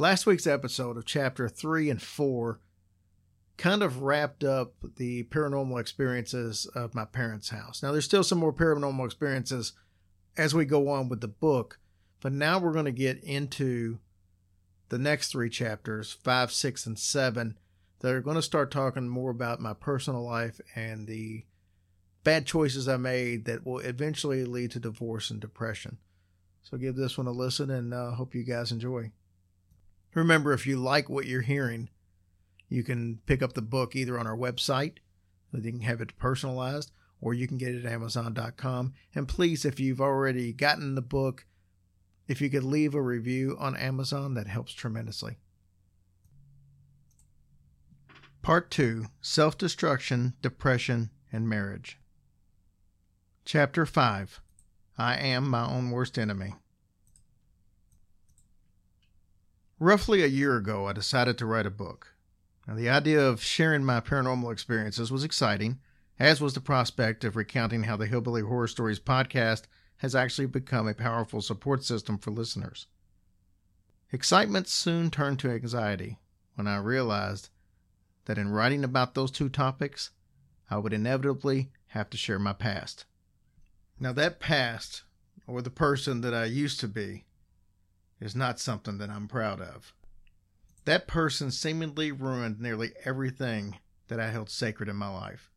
Last week's episode of chapter 3 and 4 kind of wrapped up the paranormal experiences of my parents' house. Now, there's still some more paranormal experiences as we go on with the book, but now we're going to get into the next three chapters, 5, 6, and 7, that are going to start talking more about my personal life and the bad choices I made that will eventually lead to divorce and depression. So give this one a listen and uh, hope you guys enjoy. Remember, if you like what you're hearing, you can pick up the book either on our website, so you can have it personalized, or you can get it at Amazon.com. And please, if you've already gotten the book, if you could leave a review on Amazon, that helps tremendously. Part 2 Self Destruction, Depression, and Marriage. Chapter 5 I Am My Own Worst Enemy. Roughly a year ago, I decided to write a book. Now, the idea of sharing my paranormal experiences was exciting, as was the prospect of recounting how the Hillbilly Horror Stories podcast has actually become a powerful support system for listeners. Excitement soon turned to anxiety when I realized that in writing about those two topics, I would inevitably have to share my past. Now, that past, or the person that I used to be, is not something that I'm proud of. That person seemingly ruined nearly everything that I held sacred in my life.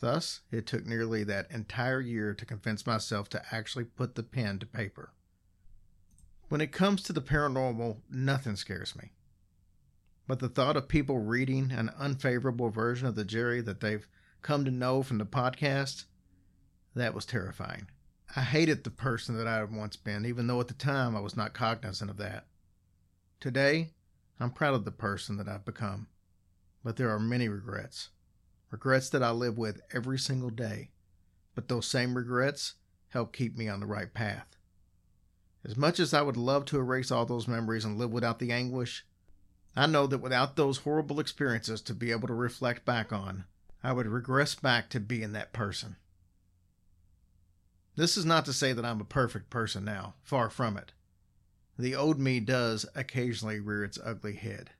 Thus, it took nearly that entire year to convince myself to actually put the pen to paper. When it comes to the paranormal, nothing scares me. But the thought of people reading an unfavorable version of the Jerry that they've come to know from the podcast, that was terrifying. I hated the person that I had once been, even though at the time I was not cognizant of that. Today, I'm proud of the person that I've become, but there are many regrets regrets that I live with every single day, but those same regrets help keep me on the right path. As much as I would love to erase all those memories and live without the anguish, I know that without those horrible experiences to be able to reflect back on, I would regress back to being that person. This is not to say that I'm a perfect person now, far from it. The old me does occasionally rear its ugly head.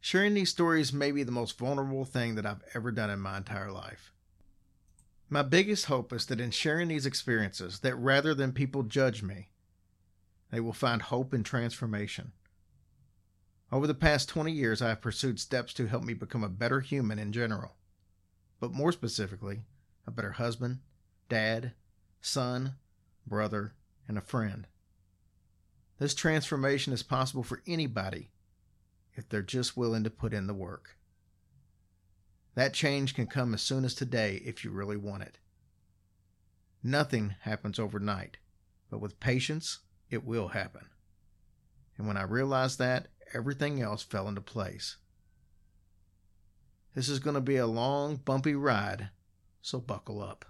Sharing these stories may be the most vulnerable thing that I've ever done in my entire life. My biggest hope is that in sharing these experiences, that rather than people judge me, they will find hope and transformation. Over the past 20 years, I have pursued steps to help me become a better human in general, but more specifically, a better husband, dad, son, brother, and a friend. This transformation is possible for anybody if they're just willing to put in the work. That change can come as soon as today if you really want it. Nothing happens overnight, but with patience, it will happen. And when I realized that, everything else fell into place. This is going to be a long, bumpy ride, so buckle up.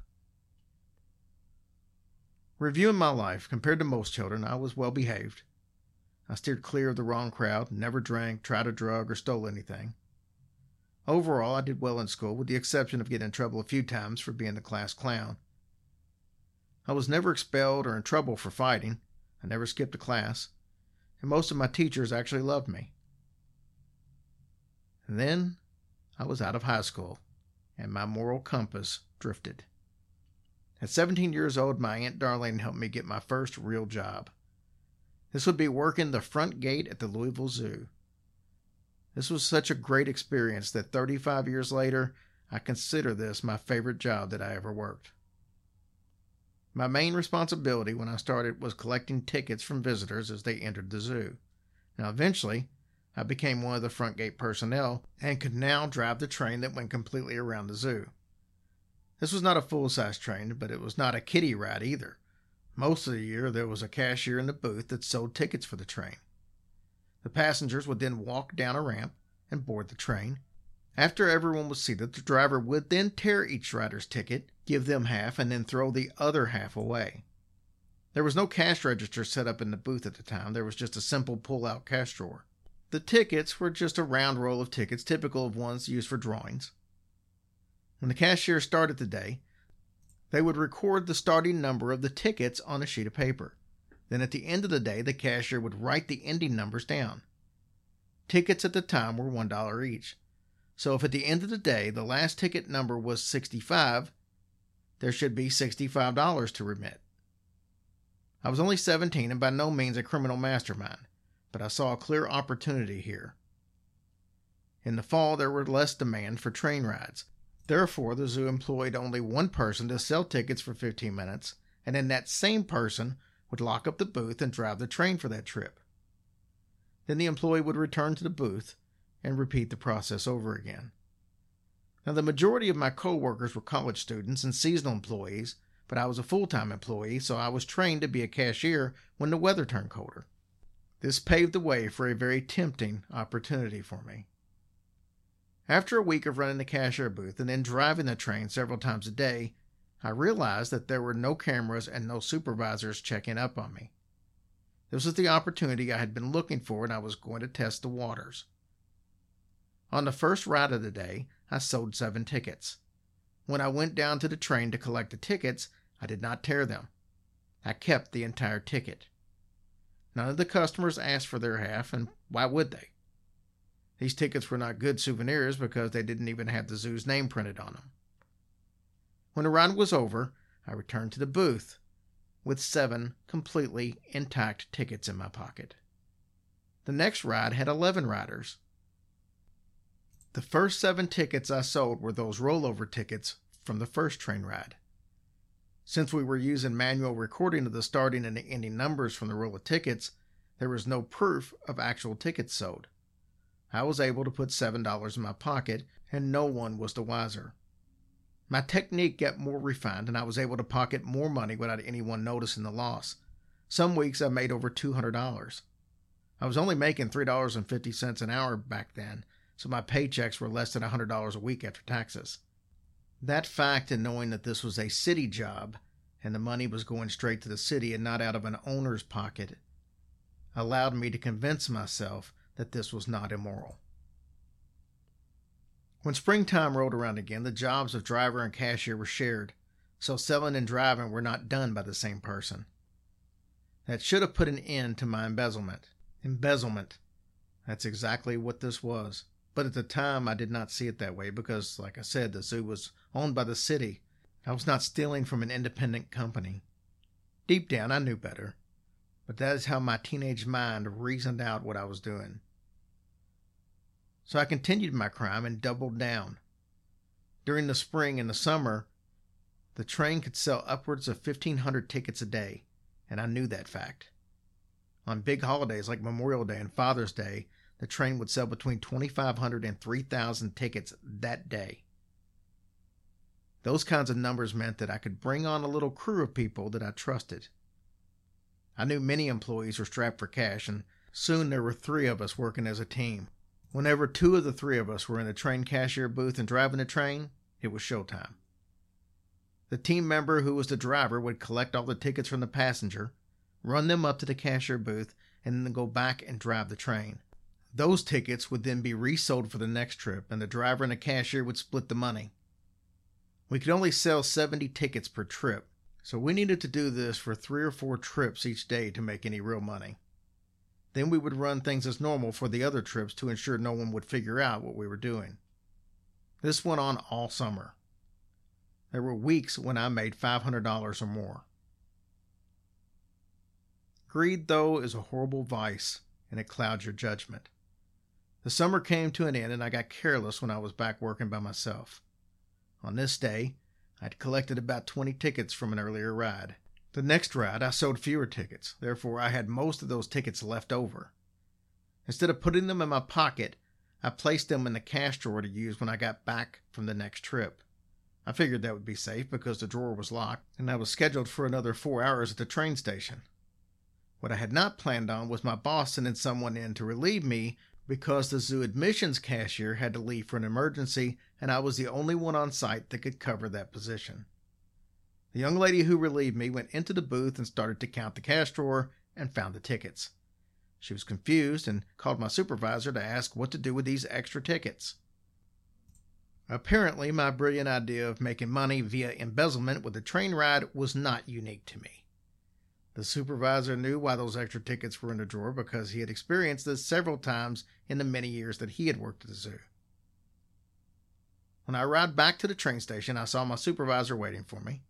Reviewing my life, compared to most children, I was well behaved. I steered clear of the wrong crowd, never drank, tried a drug, or stole anything. Overall, I did well in school, with the exception of getting in trouble a few times for being the class clown. I was never expelled or in trouble for fighting. I never skipped a class, and most of my teachers actually loved me. And then I was out of high school, and my moral compass drifted. At 17 years old, my Aunt Darlene helped me get my first real job. This would be working the front gate at the Louisville Zoo. This was such a great experience that 35 years later, I consider this my favorite job that I ever worked. My main responsibility when I started was collecting tickets from visitors as they entered the zoo. Now, eventually, I became one of the front gate personnel and could now drive the train that went completely around the zoo. This was not a full size train, but it was not a kiddie ride either. Most of the year, there was a cashier in the booth that sold tickets for the train. The passengers would then walk down a ramp and board the train. After everyone was seated, the driver would then tear each rider's ticket, give them half, and then throw the other half away. There was no cash register set up in the booth at the time, there was just a simple pull out cash drawer. The tickets were just a round roll of tickets, typical of ones used for drawings. When the cashier started the day, they would record the starting number of the tickets on a sheet of paper. Then at the end of the day, the cashier would write the ending numbers down. Tickets at the time were $1 each. So if at the end of the day the last ticket number was 65, there should be $65 to remit. I was only 17 and by no means a criminal mastermind, but I saw a clear opportunity here. In the fall, there were less demand for train rides. Therefore, the zoo employed only one person to sell tickets for 15 minutes, and then that same person would lock up the booth and drive the train for that trip. Then the employee would return to the booth and repeat the process over again. Now, the majority of my coworkers were college students and seasonal employees, but I was a full time employee, so I was trained to be a cashier when the weather turned colder. This paved the way for a very tempting opportunity for me. After a week of running the cashier booth and then driving the train several times a day, I realized that there were no cameras and no supervisors checking up on me. This was the opportunity I had been looking for, and I was going to test the waters. On the first ride of the day, I sold seven tickets. When I went down to the train to collect the tickets, I did not tear them. I kept the entire ticket. None of the customers asked for their half, and why would they? These tickets were not good souvenirs because they didn't even have the zoo's name printed on them. When the ride was over, I returned to the booth with seven completely intact tickets in my pocket. The next ride had 11 riders. The first seven tickets I sold were those rollover tickets from the first train ride. Since we were using manual recording of the starting and ending numbers from the roll of tickets, there was no proof of actual tickets sold. I was able to put $7 in my pocket, and no one was the wiser. My technique got more refined, and I was able to pocket more money without anyone noticing the loss. Some weeks I made over $200. I was only making $3.50 an hour back then, so my paychecks were less than $100 a week after taxes. That fact and knowing that this was a city job and the money was going straight to the city and not out of an owner's pocket allowed me to convince myself that this was not immoral. When springtime rolled around again, the jobs of driver and cashier were shared, so selling and driving were not done by the same person. That should have put an end to my embezzlement. Embezzlement. That's exactly what this was. But at the time, I did not see it that way because, like I said, the zoo was owned by the city. I was not stealing from an independent company. Deep down, I knew better. But that is how my teenage mind reasoned out what I was doing. So I continued my crime and doubled down. During the spring and the summer, the train could sell upwards of 1,500 tickets a day, and I knew that fact. On big holidays like Memorial Day and Father's Day, the train would sell between 2,500 and 3,000 tickets that day. Those kinds of numbers meant that I could bring on a little crew of people that I trusted. I knew many employees were strapped for cash, and soon there were three of us working as a team. Whenever two of the three of us were in the train cashier booth and driving the train, it was showtime. The team member who was the driver would collect all the tickets from the passenger, run them up to the cashier booth, and then go back and drive the train. Those tickets would then be resold for the next trip, and the driver and the cashier would split the money. We could only sell 70 tickets per trip, so we needed to do this for three or four trips each day to make any real money. Then we would run things as normal for the other trips to ensure no one would figure out what we were doing. This went on all summer. There were weeks when I made $500 or more. Greed, though, is a horrible vice, and it clouds your judgment. The summer came to an end, and I got careless when I was back working by myself. On this day, I'd collected about 20 tickets from an earlier ride. The next ride, I sold fewer tickets, therefore, I had most of those tickets left over. Instead of putting them in my pocket, I placed them in the cash drawer to use when I got back from the next trip. I figured that would be safe because the drawer was locked and I was scheduled for another four hours at the train station. What I had not planned on was my boss sending someone in to relieve me because the zoo admissions cashier had to leave for an emergency and I was the only one on site that could cover that position. The young lady who relieved me went into the booth and started to count the cash drawer and found the tickets. She was confused and called my supervisor to ask what to do with these extra tickets. Apparently, my brilliant idea of making money via embezzlement with a train ride was not unique to me. The supervisor knew why those extra tickets were in the drawer because he had experienced this several times in the many years that he had worked at the zoo. When I arrived back to the train station, I saw my supervisor waiting for me.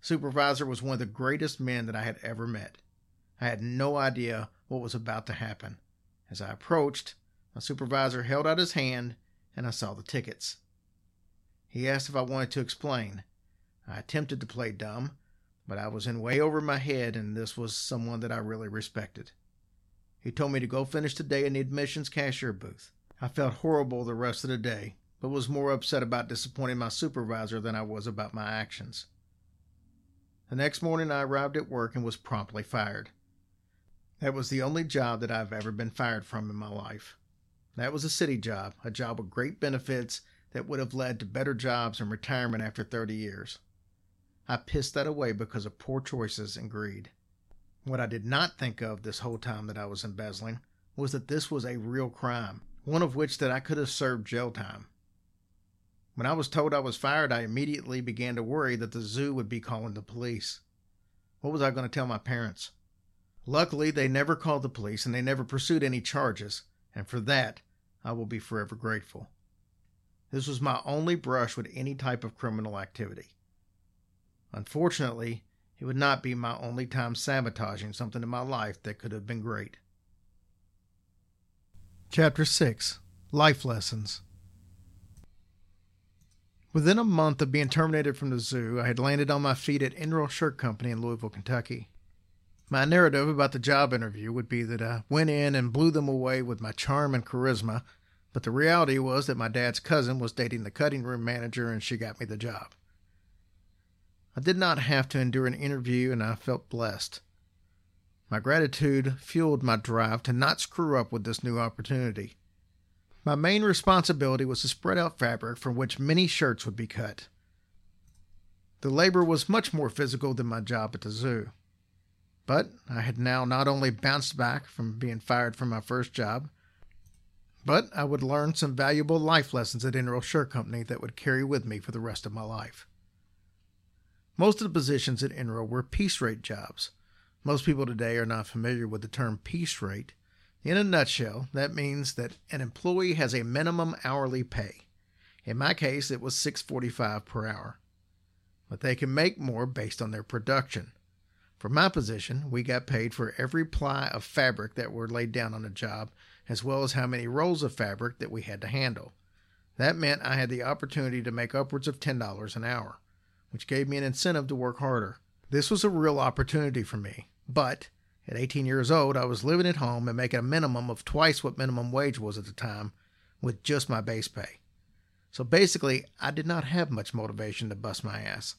Supervisor was one of the greatest men that I had ever met. I had no idea what was about to happen. As I approached, my supervisor held out his hand and I saw the tickets. He asked if I wanted to explain. I attempted to play dumb, but I was in way over my head and this was someone that I really respected. He told me to go finish the day in the admissions cashier booth. I felt horrible the rest of the day, but was more upset about disappointing my supervisor than I was about my actions. The next morning I arrived at work and was promptly fired. That was the only job that I've ever been fired from in my life. That was a city job, a job with great benefits that would have led to better jobs and retirement after 30 years. I pissed that away because of poor choices and greed. What I did not think of this whole time that I was embezzling was that this was a real crime, one of which that I could have served jail time. When I was told I was fired, I immediately began to worry that the zoo would be calling the police. What was I going to tell my parents? Luckily, they never called the police and they never pursued any charges, and for that, I will be forever grateful. This was my only brush with any type of criminal activity. Unfortunately, it would not be my only time sabotaging something in my life that could have been great. Chapter 6 Life Lessons Within a month of being terminated from the zoo, I had landed on my feet at Enro Shirt Company in Louisville, Kentucky. My narrative about the job interview would be that I went in and blew them away with my charm and charisma, but the reality was that my dad's cousin was dating the cutting room manager and she got me the job. I did not have to endure an interview and I felt blessed. My gratitude fueled my drive to not screw up with this new opportunity. My main responsibility was to spread out fabric from which many shirts would be cut. The labor was much more physical than my job at the zoo. But I had now not only bounced back from being fired from my first job, but I would learn some valuable life lessons at Enro Shirt Company that would carry with me for the rest of my life. Most of the positions at Enro were piece rate jobs. Most people today are not familiar with the term piece rate. In a nutshell, that means that an employee has a minimum hourly pay. In my case, it was 6.45 per hour. But they can make more based on their production. For my position, we got paid for every ply of fabric that were laid down on a job, as well as how many rolls of fabric that we had to handle. That meant I had the opportunity to make upwards of $10 an hour, which gave me an incentive to work harder. This was a real opportunity for me, but at 18 years old, I was living at home and making a minimum of twice what minimum wage was at the time with just my base pay. So basically, I did not have much motivation to bust my ass.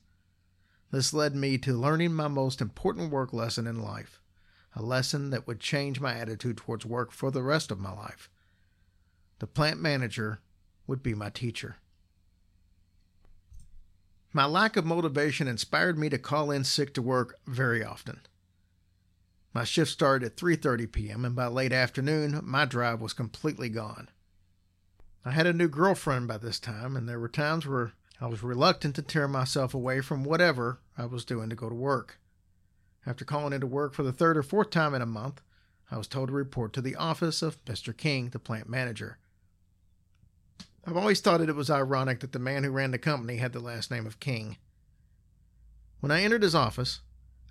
This led me to learning my most important work lesson in life, a lesson that would change my attitude towards work for the rest of my life. The plant manager would be my teacher. My lack of motivation inspired me to call in sick to work very often. My shift started at 3:30 p.m. and by late afternoon my drive was completely gone. I had a new girlfriend by this time and there were times where I was reluctant to tear myself away from whatever I was doing to go to work. After calling into work for the third or fourth time in a month, I was told to report to the office of Mr. King, the plant manager. I've always thought it was ironic that the man who ran the company had the last name of King. When I entered his office,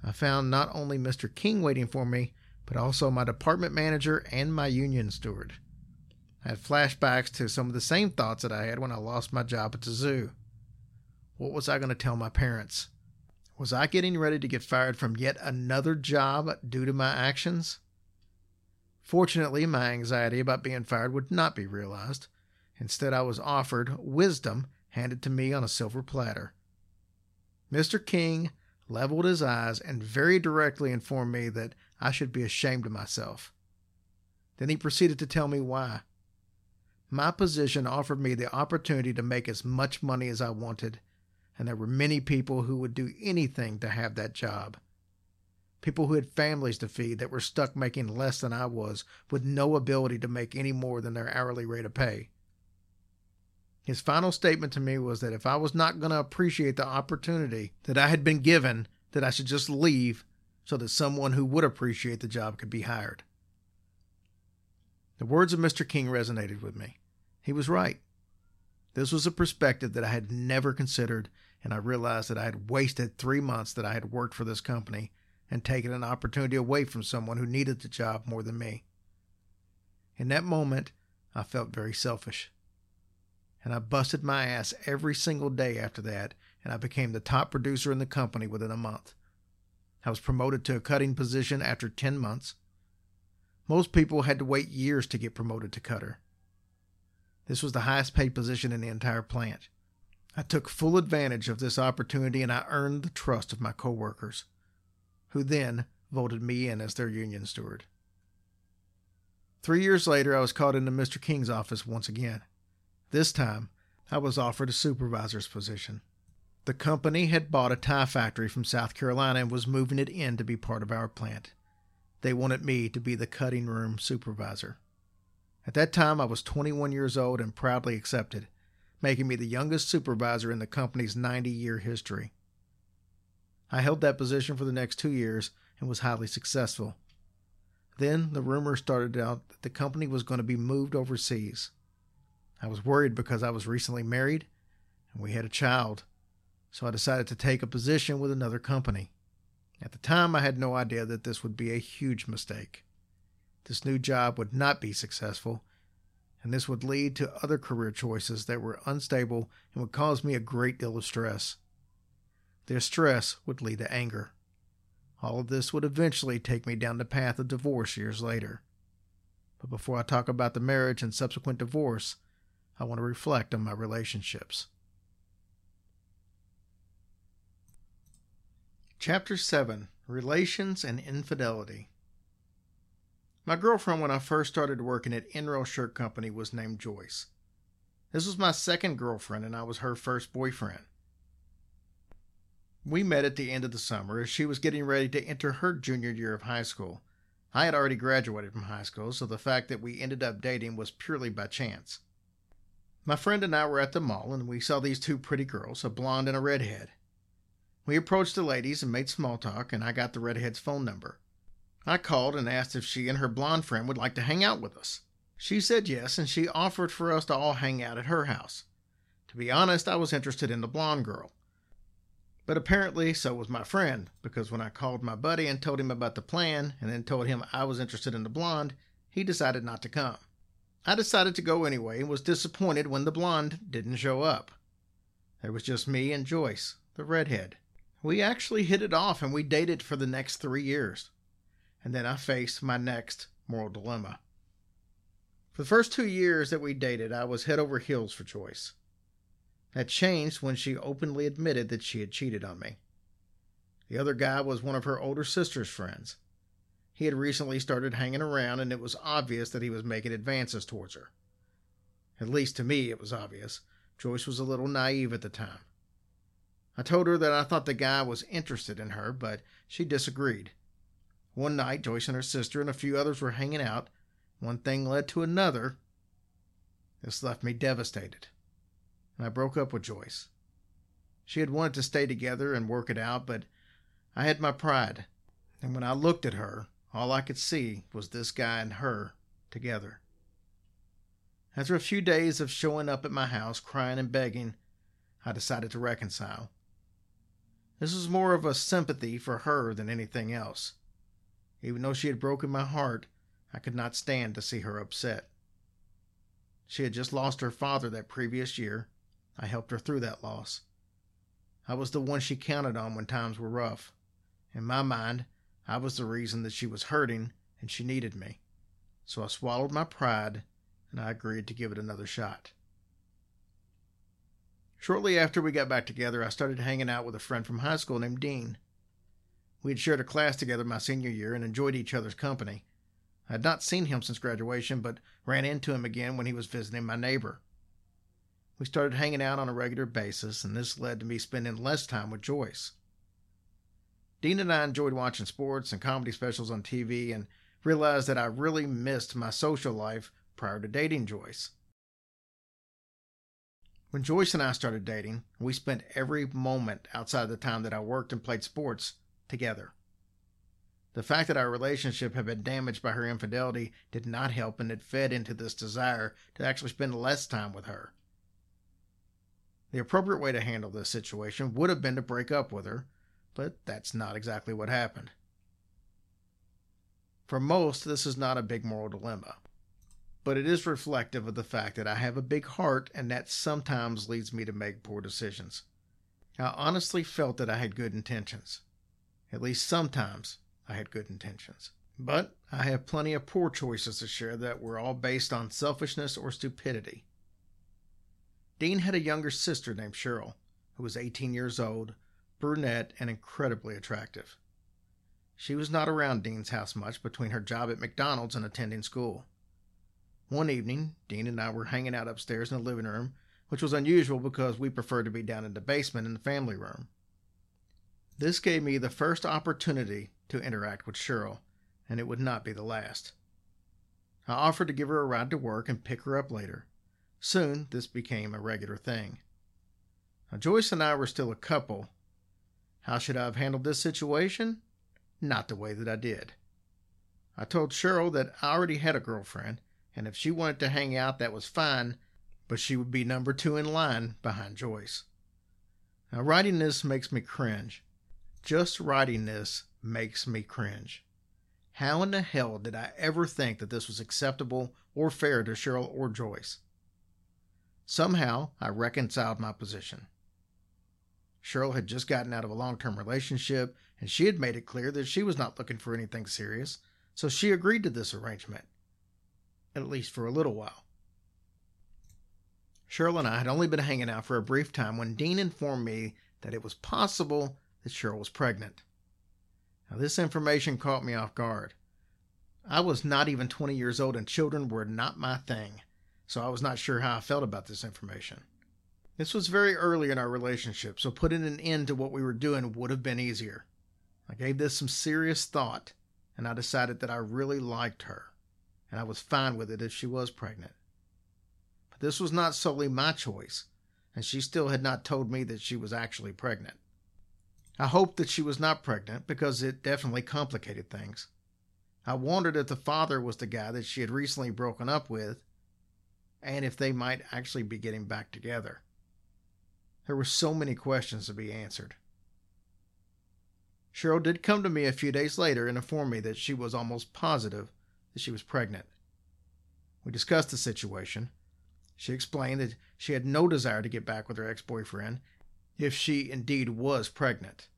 I found not only Mr. King waiting for me, but also my department manager and my union steward. I had flashbacks to some of the same thoughts that I had when I lost my job at the zoo. What was I going to tell my parents? Was I getting ready to get fired from yet another job due to my actions? Fortunately, my anxiety about being fired would not be realized. Instead, I was offered wisdom handed to me on a silver platter. Mr. King leveled his eyes and very directly informed me that I should be ashamed of myself. Then he proceeded to tell me why. My position offered me the opportunity to make as much money as I wanted and there were many people who would do anything to have that job. People who had families to feed that were stuck making less than I was with no ability to make any more than their hourly rate of pay. His final statement to me was that if I was not going to appreciate the opportunity that I had been given, that I should just leave so that someone who would appreciate the job could be hired. The words of Mr. King resonated with me. He was right. This was a perspective that I had never considered, and I realized that I had wasted three months that I had worked for this company and taken an opportunity away from someone who needed the job more than me. In that moment, I felt very selfish. And I busted my ass every single day after that, and I became the top producer in the company within a month. I was promoted to a cutting position after 10 months. Most people had to wait years to get promoted to cutter. This was the highest paid position in the entire plant. I took full advantage of this opportunity and I earned the trust of my coworkers, who then voted me in as their union steward. Three years later, I was called into Mr. King's office once again. This time, I was offered a supervisor's position. The company had bought a tie factory from South Carolina and was moving it in to be part of our plant. They wanted me to be the cutting room supervisor. At that time, I was 21 years old and proudly accepted, making me the youngest supervisor in the company's 90 year history. I held that position for the next two years and was highly successful. Then the rumor started out that the company was going to be moved overseas. I was worried because I was recently married and we had a child, so I decided to take a position with another company. At the time, I had no idea that this would be a huge mistake. This new job would not be successful, and this would lead to other career choices that were unstable and would cause me a great deal of stress. Their stress would lead to anger. All of this would eventually take me down the path of divorce years later. But before I talk about the marriage and subsequent divorce, I want to reflect on my relationships. Chapter 7 Relations and Infidelity. My girlfriend, when I first started working at Enro Shirt Company, was named Joyce. This was my second girlfriend, and I was her first boyfriend. We met at the end of the summer as she was getting ready to enter her junior year of high school. I had already graduated from high school, so the fact that we ended up dating was purely by chance. My friend and I were at the mall, and we saw these two pretty girls, a blonde and a redhead. We approached the ladies and made small talk, and I got the redhead's phone number. I called and asked if she and her blonde friend would like to hang out with us. She said yes, and she offered for us to all hang out at her house. To be honest, I was interested in the blonde girl. But apparently, so was my friend, because when I called my buddy and told him about the plan, and then told him I was interested in the blonde, he decided not to come. I decided to go anyway and was disappointed when the blonde didn't show up. There was just me and Joyce, the redhead. We actually hit it off and we dated for the next three years. And then I faced my next moral dilemma. For the first two years that we dated, I was head over heels for Joyce. That changed when she openly admitted that she had cheated on me. The other guy was one of her older sister's friends. He had recently started hanging around, and it was obvious that he was making advances towards her. At least to me, it was obvious. Joyce was a little naive at the time. I told her that I thought the guy was interested in her, but she disagreed. One night, Joyce and her sister and a few others were hanging out. One thing led to another. This left me devastated, and I broke up with Joyce. She had wanted to stay together and work it out, but I had my pride, and when I looked at her, all I could see was this guy and her together. After a few days of showing up at my house crying and begging, I decided to reconcile. This was more of a sympathy for her than anything else. Even though she had broken my heart, I could not stand to see her upset. She had just lost her father that previous year. I helped her through that loss. I was the one she counted on when times were rough. In my mind, I was the reason that she was hurting and she needed me. So I swallowed my pride and I agreed to give it another shot. Shortly after we got back together, I started hanging out with a friend from high school named Dean. We had shared a class together my senior year and enjoyed each other's company. I had not seen him since graduation, but ran into him again when he was visiting my neighbor. We started hanging out on a regular basis, and this led to me spending less time with Joyce. Dean and I enjoyed watching sports and comedy specials on TV and realized that I really missed my social life prior to dating Joyce. When Joyce and I started dating, we spent every moment outside the time that I worked and played sports together. The fact that our relationship had been damaged by her infidelity did not help, and it fed into this desire to actually spend less time with her. The appropriate way to handle this situation would have been to break up with her, but that's not exactly what happened. For most, this is not a big moral dilemma, but it is reflective of the fact that I have a big heart and that sometimes leads me to make poor decisions. I honestly felt that I had good intentions. At least sometimes I had good intentions. But I have plenty of poor choices to share that were all based on selfishness or stupidity. Dean had a younger sister named Cheryl, who was 18 years old, brunette, and incredibly attractive. She was not around Dean's house much between her job at McDonald's and attending school. One evening, Dean and I were hanging out upstairs in the living room, which was unusual because we preferred to be down in the basement in the family room. This gave me the first opportunity to interact with Cheryl, and it would not be the last. I offered to give her a ride to work and pick her up later. Soon, this became a regular thing. Now, Joyce and I were still a couple. How should I have handled this situation? Not the way that I did. I told Cheryl that I already had a girlfriend, and if she wanted to hang out, that was fine, but she would be number two in line behind Joyce. Now, writing this makes me cringe. Just writing this makes me cringe. How in the hell did I ever think that this was acceptable or fair to Cheryl or Joyce? Somehow, I reconciled my position. Cheryl had just gotten out of a long term relationship, and she had made it clear that she was not looking for anything serious, so she agreed to this arrangement, at least for a little while. Cheryl and I had only been hanging out for a brief time when Dean informed me that it was possible that Cheryl was pregnant. Now, this information caught me off guard. I was not even 20 years old, and children were not my thing, so I was not sure how I felt about this information. This was very early in our relationship, so putting an end to what we were doing would have been easier. I gave this some serious thought, and I decided that I really liked her, and I was fine with it if she was pregnant. But this was not solely my choice, and she still had not told me that she was actually pregnant. I hoped that she was not pregnant because it definitely complicated things. I wondered if the father was the guy that she had recently broken up with and if they might actually be getting back together. There were so many questions to be answered. Cheryl did come to me a few days later and inform me that she was almost positive that she was pregnant. We discussed the situation. She explained that she had no desire to get back with her ex boyfriend if she indeed was pregnant.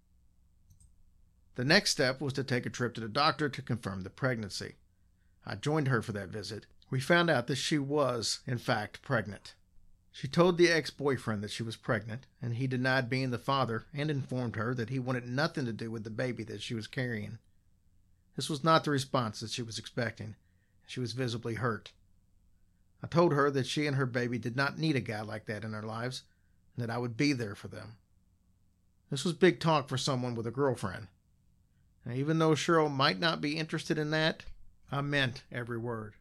The next step was to take a trip to the doctor to confirm the pregnancy. I joined her for that visit. We found out that she was, in fact, pregnant. She told the ex boyfriend that she was pregnant, and he denied being the father and informed her that he wanted nothing to do with the baby that she was carrying. This was not the response that she was expecting. She was visibly hurt. I told her that she and her baby did not need a guy like that in their lives, and that I would be there for them. This was big talk for someone with a girlfriend. And even though Cheryl might not be interested in that, I meant every word.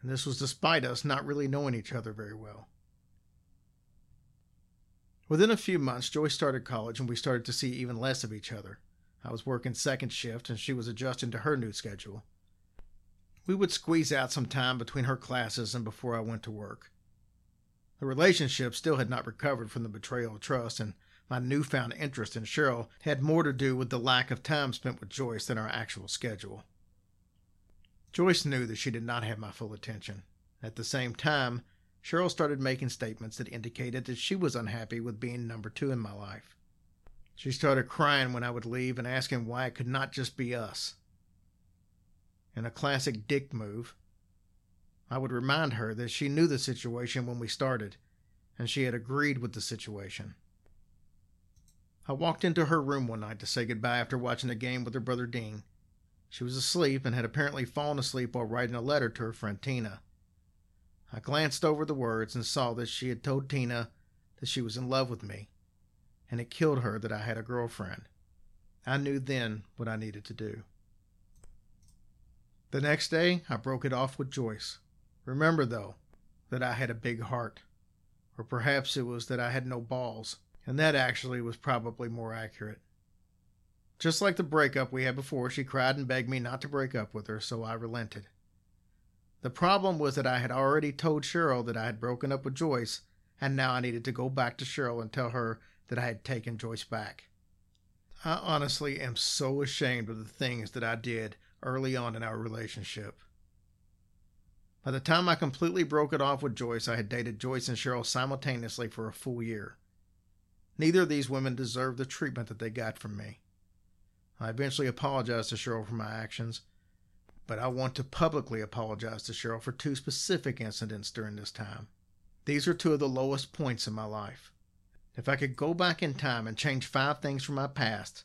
And this was despite us not really knowing each other very well. Within a few months, Joyce started college and we started to see even less of each other. I was working second shift and she was adjusting to her new schedule. We would squeeze out some time between her classes and before I went to work. The relationship still had not recovered from the betrayal of trust, and my newfound interest in Cheryl had more to do with the lack of time spent with Joyce than our actual schedule. Joyce knew that she did not have my full attention. At the same time, Cheryl started making statements that indicated that she was unhappy with being number two in my life. She started crying when I would leave and asking why it could not just be us. In a classic dick move, I would remind her that she knew the situation when we started, and she had agreed with the situation. I walked into her room one night to say goodbye after watching a game with her brother Dean. She was asleep and had apparently fallen asleep while writing a letter to her friend Tina. I glanced over the words and saw that she had told Tina that she was in love with me, and it killed her that I had a girlfriend. I knew then what I needed to do. The next day, I broke it off with Joyce. Remember, though, that I had a big heart. Or perhaps it was that I had no balls, and that actually was probably more accurate. Just like the breakup we had before, she cried and begged me not to break up with her, so I relented. The problem was that I had already told Cheryl that I had broken up with Joyce, and now I needed to go back to Cheryl and tell her that I had taken Joyce back. I honestly am so ashamed of the things that I did early on in our relationship. By the time I completely broke it off with Joyce, I had dated Joyce and Cheryl simultaneously for a full year. Neither of these women deserved the treatment that they got from me. I eventually apologized to Cheryl for my actions, but I want to publicly apologize to Cheryl for two specific incidents during this time. These are two of the lowest points in my life. If I could go back in time and change five things from my past,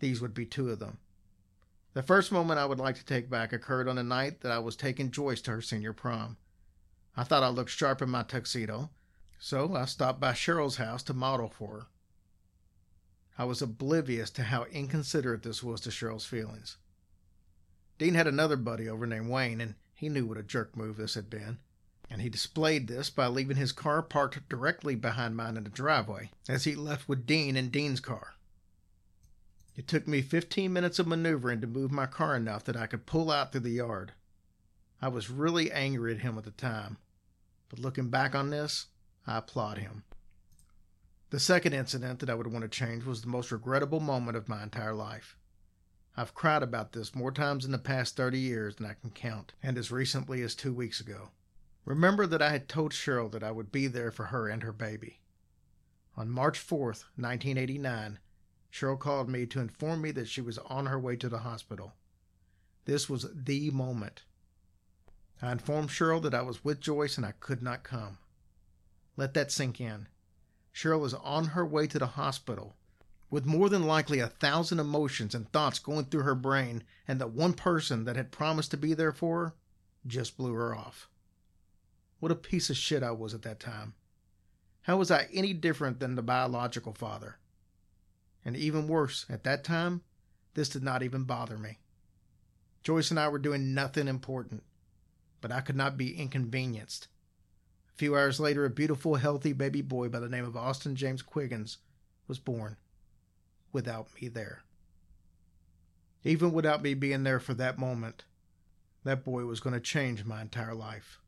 these would be two of them. The first moment I would like to take back occurred on the night that I was taking Joyce to her senior prom. I thought I looked sharp in my tuxedo, so I stopped by Cheryl's house to model for her. I was oblivious to how inconsiderate this was to Cheryl's feelings. Dean had another buddy over named Wayne, and he knew what a jerk move this had been. And he displayed this by leaving his car parked directly behind mine in the driveway as he left with Dean in Dean's car. It took me 15 minutes of maneuvering to move my car enough that I could pull out through the yard. I was really angry at him at the time, but looking back on this, I applaud him. The second incident that I would want to change was the most regrettable moment of my entire life. I've cried about this more times in the past 30 years than I can count, and as recently as two weeks ago. Remember that I had told Cheryl that I would be there for her and her baby. On March 4th, 1989, Cheryl called me to inform me that she was on her way to the hospital. This was the moment. I informed Cheryl that I was with Joyce and I could not come. Let that sink in. Cheryl is on her way to the hospital with more than likely a thousand emotions and thoughts going through her brain, and the one person that had promised to be there for her just blew her off. What a piece of shit I was at that time. How was I any different than the biological father? And even worse, at that time, this did not even bother me. Joyce and I were doing nothing important, but I could not be inconvenienced. A few hours later, a beautiful, healthy baby boy by the name of Austin James Quiggins was born without me there. Even without me being there for that moment, that boy was going to change my entire life.